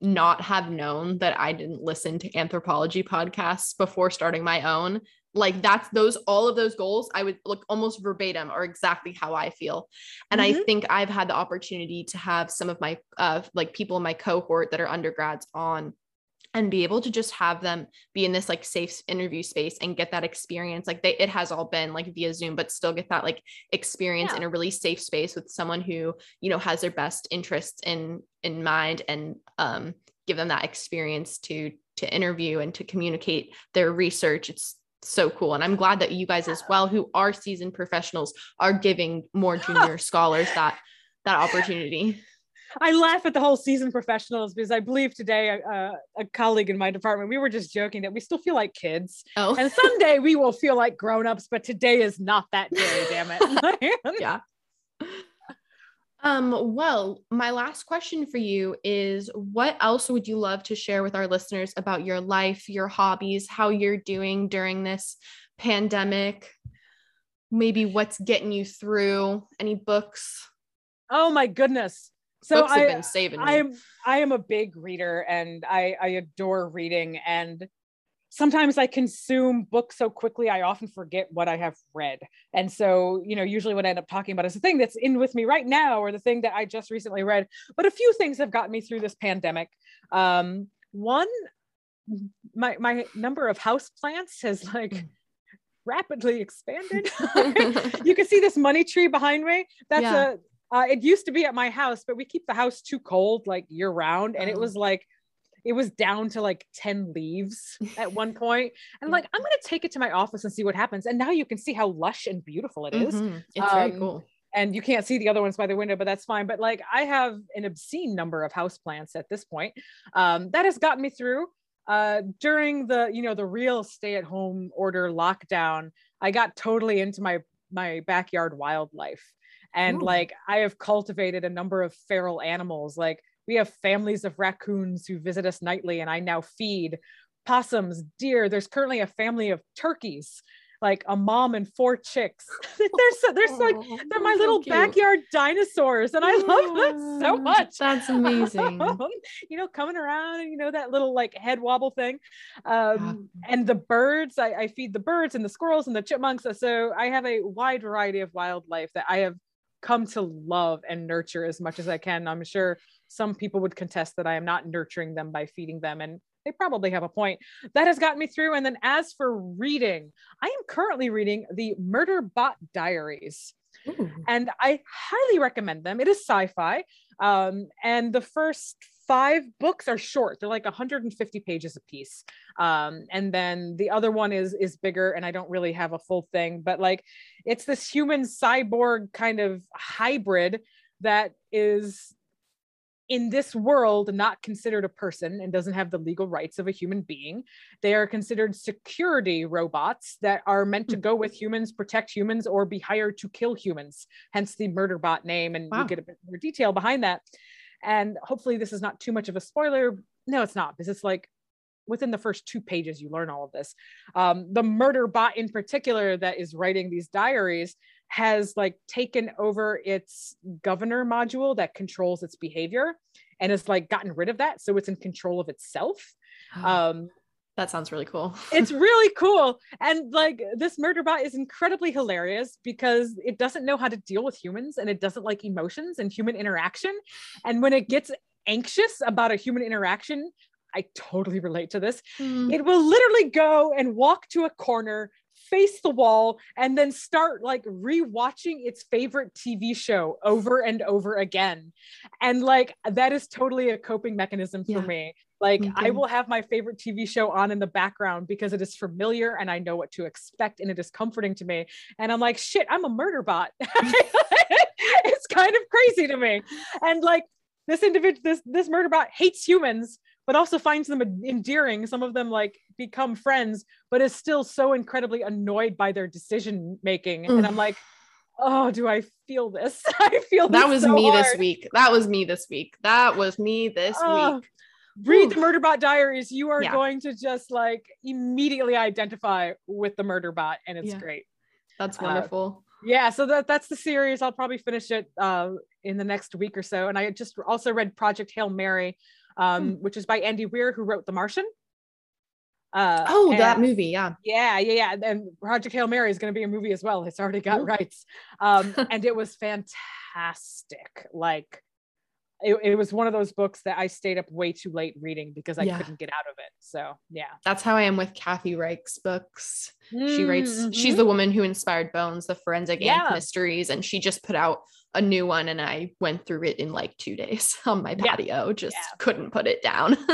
not have known that I didn't listen to anthropology podcasts before starting my own, like that's those all of those goals i would look almost verbatim are exactly how i feel and mm-hmm. i think i've had the opportunity to have some of my uh like people in my cohort that are undergrads on and be able to just have them be in this like safe interview space and get that experience like they it has all been like via zoom but still get that like experience yeah. in a really safe space with someone who you know has their best interests in in mind and um give them that experience to to interview and to communicate their research it's so cool. And I'm glad that you guys as well, who are seasoned professionals, are giving more junior scholars that that opportunity. I laugh at the whole seasoned professionals because I believe today uh, a colleague in my department we were just joking that we still feel like kids, oh. and someday we will feel like grown-ups, but today is not that day. damn it! yeah. Um, well, my last question for you is what else would you love to share with our listeners about your life, your hobbies, how you're doing during this pandemic? Maybe what's getting you through? Any books? Oh my goodness. So books have been saving me. I am I am a big reader and I I adore reading and sometimes I consume books so quickly I often forget what I have read. And so, you know, usually what I end up talking about is the thing that's in with me right now or the thing that I just recently read. But a few things have gotten me through this pandemic. Um, one, my my number of house plants has like rapidly expanded. you can see this money tree behind me. That's Yeah. a uh, it used to be at my house, but we keep the house too cold like year round, and it Oh. was like it was down to like 10 leaves at one point. And like, I'm gonna take it to my office and see what happens. And now you can see how lush and beautiful it is. Mhm. It's very Um, cool. And you can't see the other ones by the window, but that's fine. But like I have an obscene number of houseplants at this point. Um, that has gotten me through. Uh, during the, you know, the real stay-at-home order lockdown, I got totally into my my backyard wildlife. And Ooh. like I have cultivated a number of feral animals. Like we have families of raccoons who visit us nightly, and I now feed possums, deer. There's currently a family of turkeys, like a mom and four chicks. they're so, like they're my little backyard dinosaurs, and I love them so much. That's amazing. you know, coming around and you know that little like head wobble thing. Um, and the birds, I, I feed the birds and the squirrels and the chipmunks. So I have a wide variety of wildlife that I have come to love and nurture as much as I can. I'm sure some people would contest that I am not nurturing them by feeding them, and they probably have a point. That has gotten me through. And then as for reading, I am currently reading the Murderbot Diaries Ooh. and I highly recommend them. It is sci-fi, um, and the first five books are short; they're like 150 pages a piece. Um, and then the other one is is bigger, and I don't really have a full thing, but like it's this human cyborg kind of hybrid that is in this world not considered a person and doesn't have the legal rights of a human being. They are considered security robots that are meant to go with humans, protect humans, or be hired to kill humans. Hence the murder bot name. And Wow. you get a bit more detail behind that. And hopefully, this is not too much of a spoiler. No, it's not, because it's like within the first two pages, you learn all of this. Um, the murder bot, in particular, that is writing these diaries, has like taken over its governor module that controls its behavior and has like gotten rid of that. So it's in control of itself. Um, that sounds really cool. it's really cool. And like this murder bot is incredibly hilarious because it doesn't know how to deal with humans and it doesn't like emotions and human interaction. And when it gets anxious about a human interaction, I totally relate to this. Mm. It will literally go and walk to a corner, face the wall, and then start like rewatching its favorite TV show over and over again. And like that is totally a coping mechanism for Yeah. me. Like Me I will have my favorite TV show on in the background because it is familiar and I know what to expect and it is comforting to me. And I'm like, shit, I'm a murder bot. it's kind of crazy to me. And like this individual, this this murder bot hates humans, but also finds them endearing. Some of them like become friends, but is still so incredibly annoyed by their decision making. And Mm. I'm like, oh, do I feel this? I feel that was so me this week. That was me this week. That was me this Oh, week. Read the Murderbot Diaries. You are Yeah. going to just like immediately identify with the Murderbot, and it's Yeah. great. That's uh, wonderful. Yeah, so that that's the series. I'll probably finish it uh, in the next week or so. And I just also read Project Hail Mary, um, Hmm. which is by Andy Weir, who wrote The Martian. Uh, oh, that movie. Yeah. Yeah, yeah, yeah. And Project Hail Mary is going to be a movie as well. It's already got Ooh. rights. Um, and it was fantastic. Like, it, it was one of those books that I stayed up way too late reading because I Yeah. couldn't get out of it. So, yeah. That's how I am with Kathy Reichs' books. She writes, Mhm. she's the woman who inspired Bones, the forensic Yeah. mysteries, and she just put out a new one and I went through it in like two days on my Yeah. patio. Just Yeah. couldn't put it down.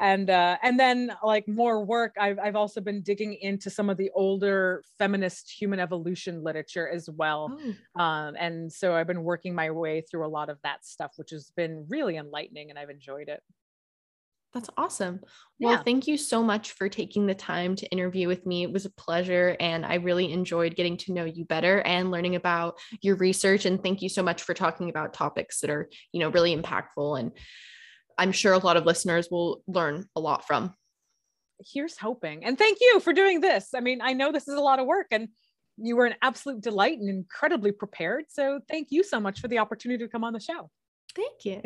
and uh and then like more work I've, I've also been digging into some of the older feminist human evolution literature as well Oh. um and so i've been working my way through a lot of that stuff which has been really enlightening and i've enjoyed it That's awesome. Well, yeah. thank you so much for taking the time to interview with me. It was a pleasure and I really enjoyed getting to know you better and learning about your research and thank you so much for talking about topics that are, you know, really impactful and I'm sure a lot of listeners will learn a lot from. Here's hoping. And thank you for doing this. I mean, I know this is a lot of work and you were an absolute delight and incredibly prepared. So thank you so much for the opportunity to come on the show. Thank you.